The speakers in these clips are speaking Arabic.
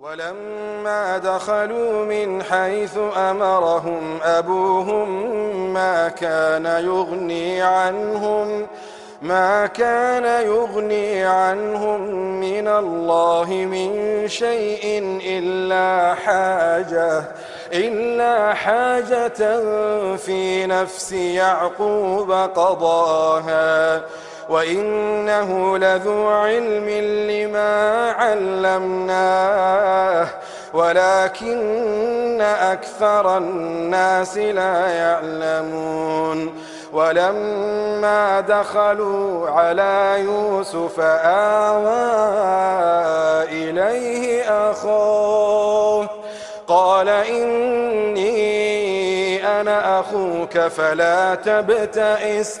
ولما دخلوا من حيث أمرهم أبوهم ما كان يغني عنهم ما كان يغني عنهم من الله من شيء إلا حاجة إلا حاجة في نفس يعقوب قضاها. وإنه لذو علم لما علمناه ولكن أكثر الناس لا يعلمون. ولما دخلوا على يوسف آوى إليه أخوه قال إني أنا أخوك فلا تبتئس.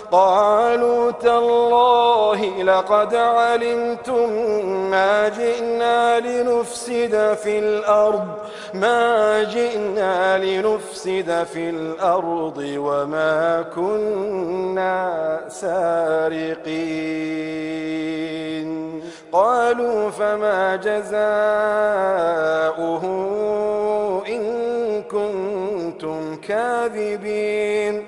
قالوا تالله لقد علمتم ما جئنا لنفسد في الأرض ما جئنا لنفسد في الأرض وما كنا سارقين. قالوا فما جزاؤه إن كنتم كاذبين.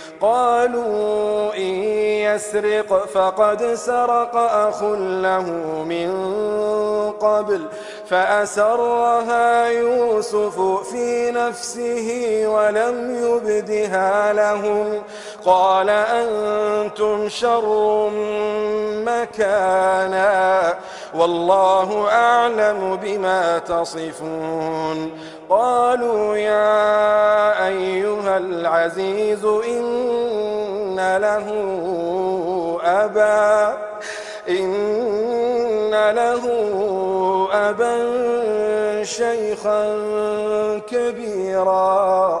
قالوا إن يسرق فقد سرق أخ له من قبل فأسرها يوسف في نفسه ولم يبدها لهم قال أنتم شر مكانا والله أعلم بما تصفون. قالوا يا أيها العزيز إن له أبا إن له أبا شيخا كبيرا.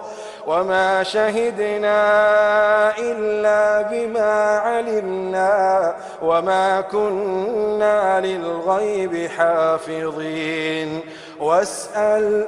وما شهدنا إلا بما علمنا وما كنا للغيب حافظين واسأل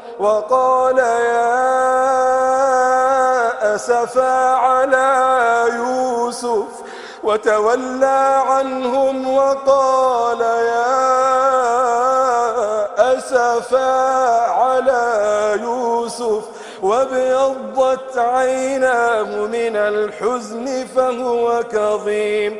وقال يا أسفا على يوسف وتولى عنهم وقال يا أسفا على يوسف وابيضت عيناه من الحزن فهو كظيم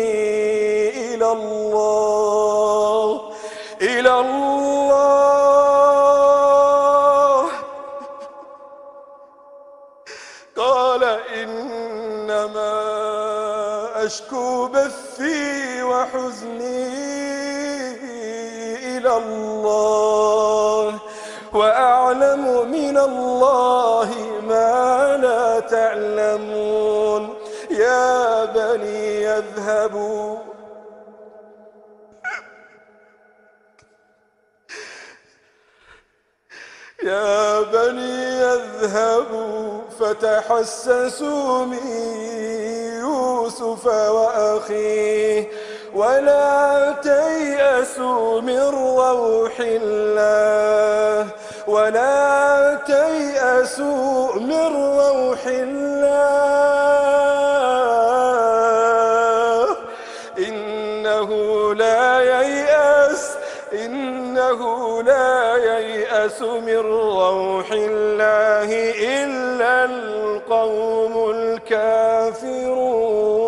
أشكو بثي وحزني إلى الله وأعلم من الله ما لا تعلمون. يا بني يذهبوا. يا بني يذهبوا. فتحسسوا من يوسف وأخيه ولا تيأسوا من روح الله ولا تيأسوا من روح الله. إنه لا ييأس إنه لا ييأس من روح الله هم الكافرون.